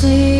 sleep.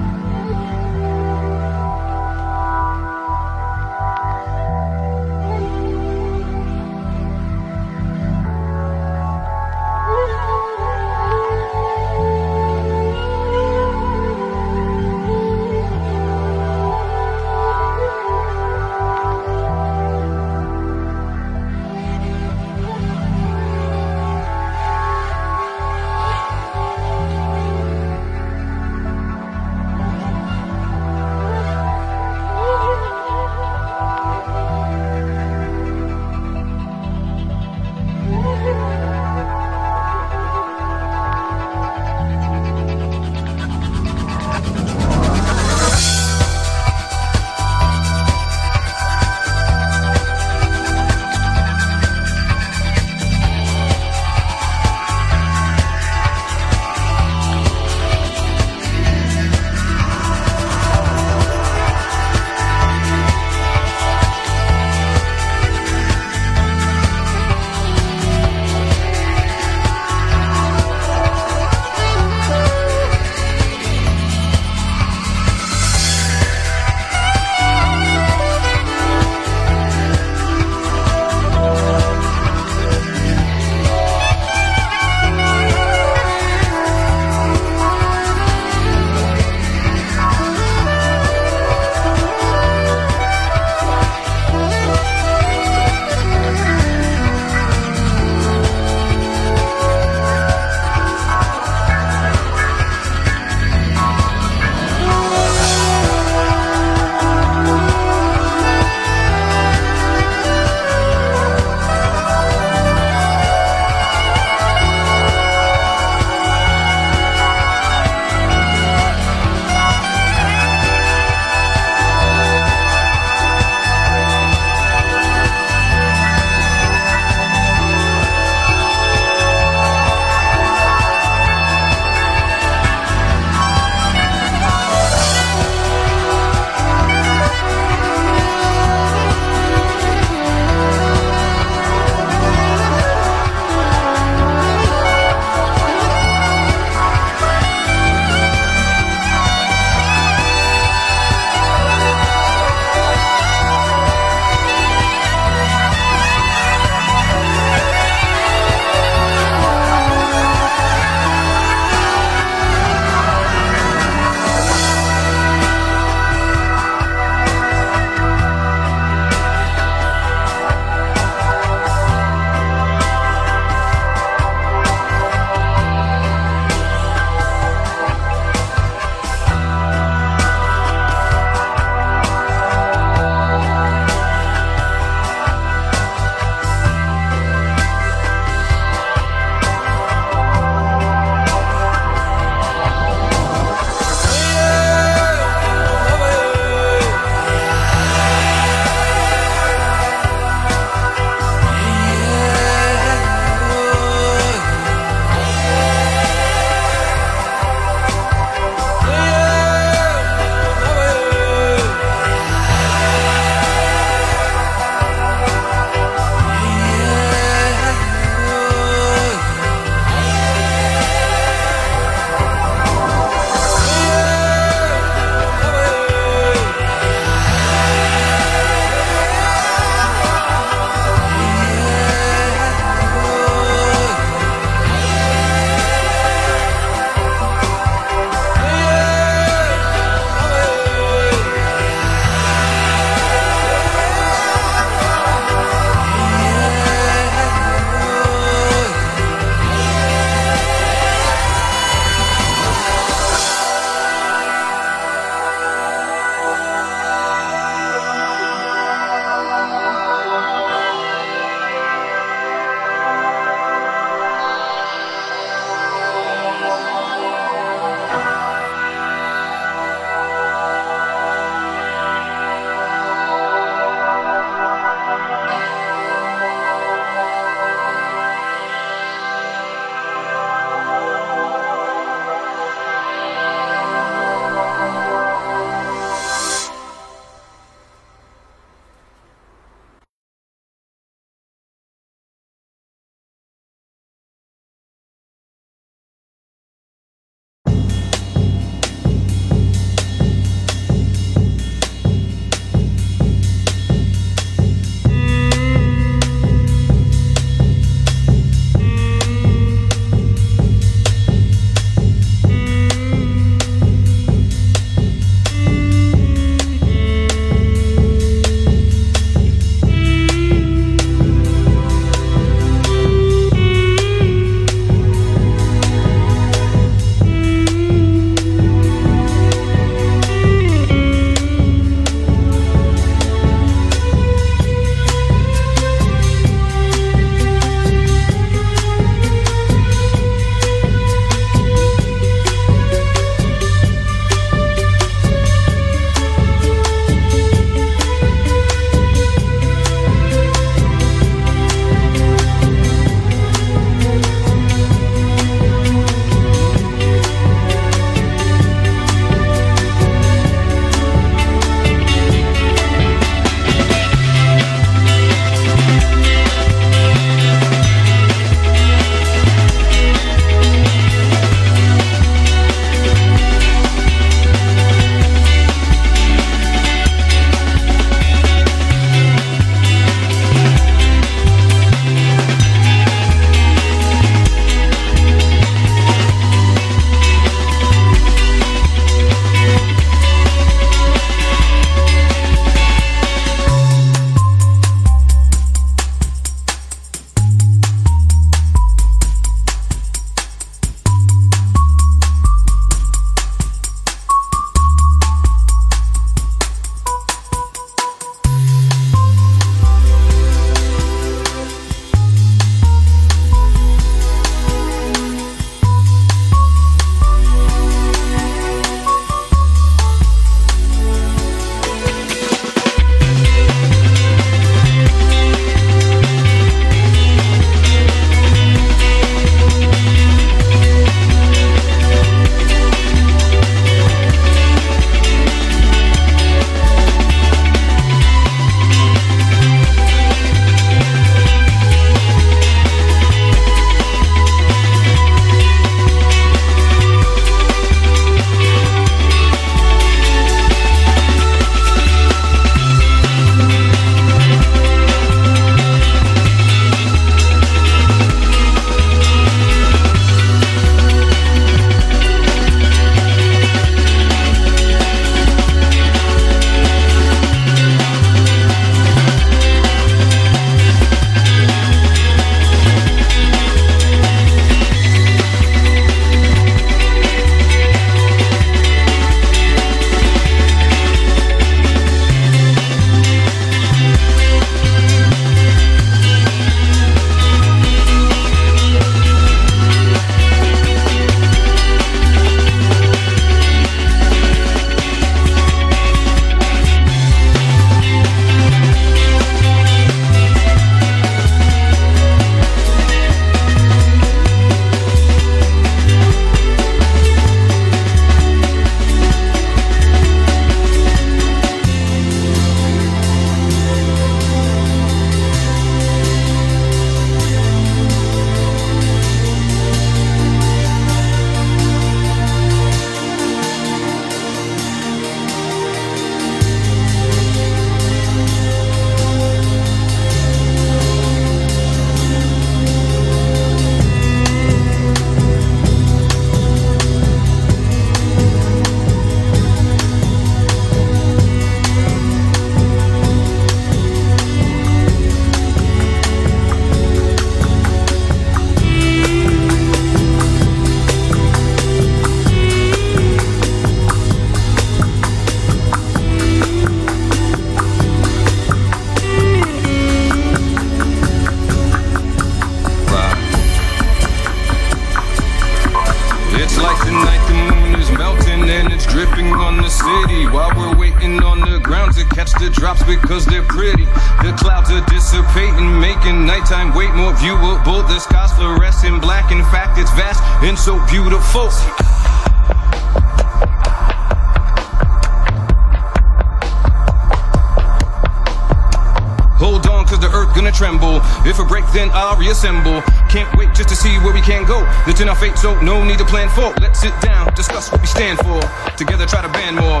I'll. Can't wait just to see where we can go. It's in our fate, so no need to plan for. Let's sit down, discuss what we stand for. Together, try to band more.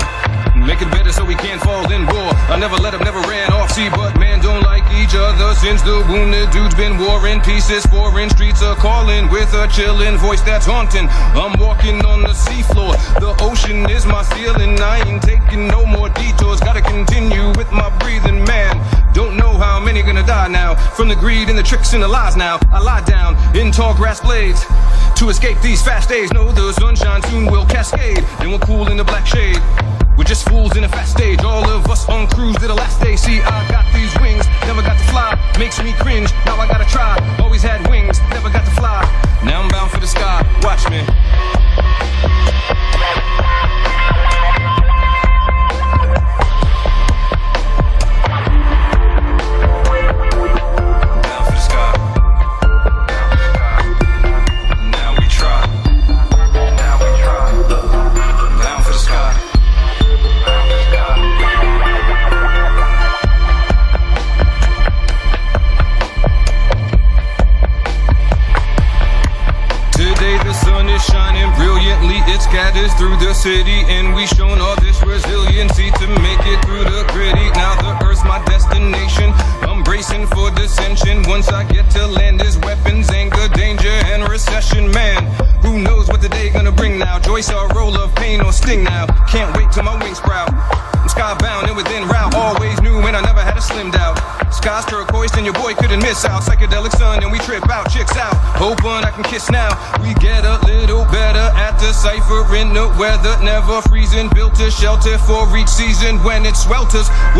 Make it better so we can't fall in war. I never let up, never ran off. See, but man don't like each other since the wounded dude's been war in pieces. Foreign streets are calling with a chilling voice that's haunting. I'm walking on the seafloor. The ocean is my ceiling. I ain't taking no more detours. Gotta continue with my breathing, how many gonna die now from the greed and the tricks and the lies now. I lie down in tall grass blades to escape these fast days. Know the sunshine soon will cascade and we'll cool in the black shade. We're just fools in a fast stage. All of us on cruise to the last day.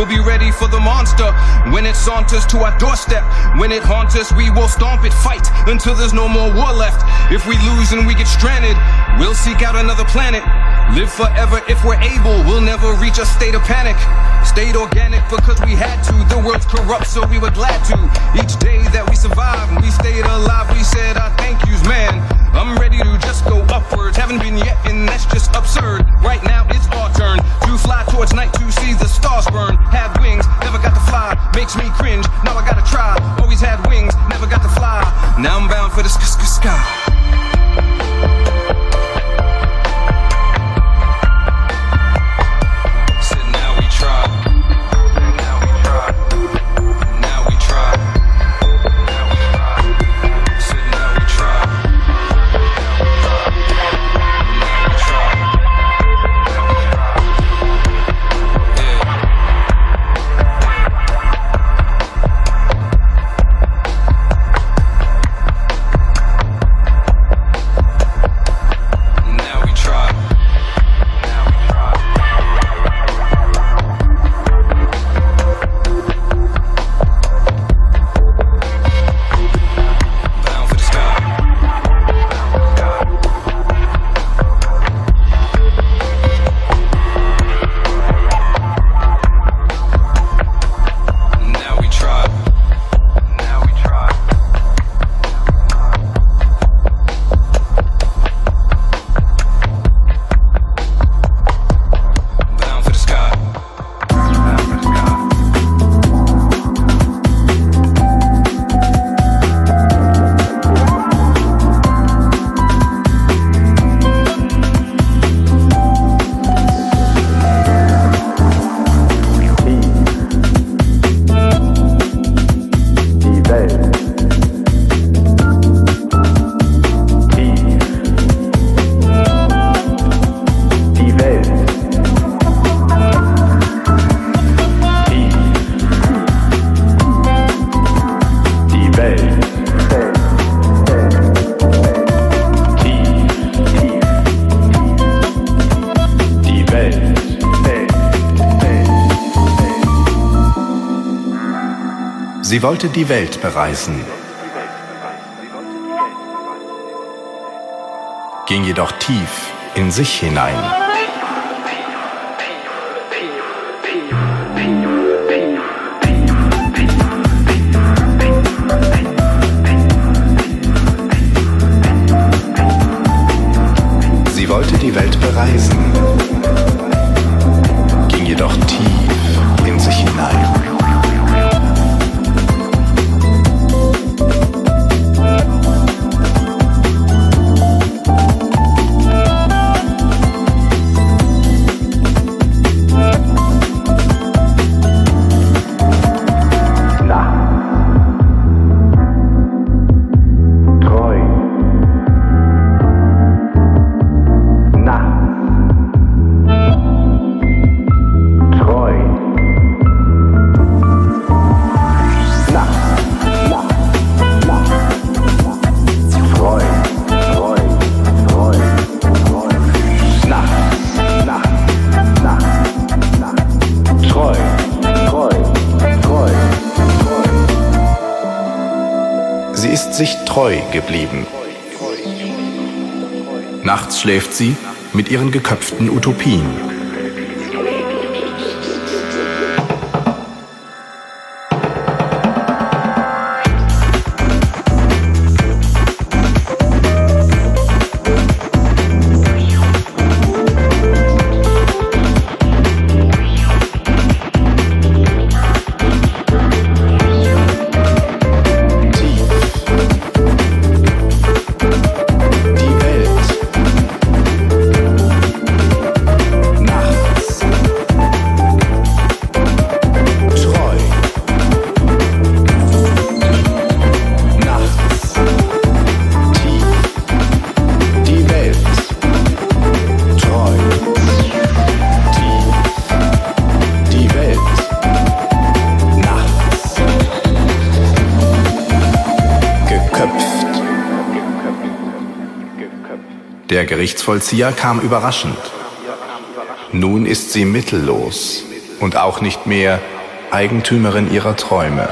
We'll be ready for the monster. When it saunters to our doorstep, when it haunts us, we will stomp it, fight until there's no more war left. If we lose and we get stranded, we'll seek out another planet. Live forever if we're able. We'll never reach a state of panic. Stayed organic because we had to. The world's corrupt, so we were glad to. Each day that we survived, and we stayed alive. We said our thank yous, man. I'm ready to just go upwards. Haven't been yet, and that's just absurd. Right now it's our turn to fly towards night to see the stars burn. Fly. Makes me cringe. Now I gotta try. Always had wings, never got to fly. Now I'm bound for the sk sk sky. Sie wollte die Welt bereisen, ging jedoch tief in sich hinein. Ihren geköpften Utopien. Der Gerichtsvollzieher kam überraschend. Nun ist sie mittellos und auch nicht mehr Eigentümerin ihrer Träume.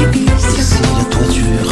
Des bises Ici la toiture,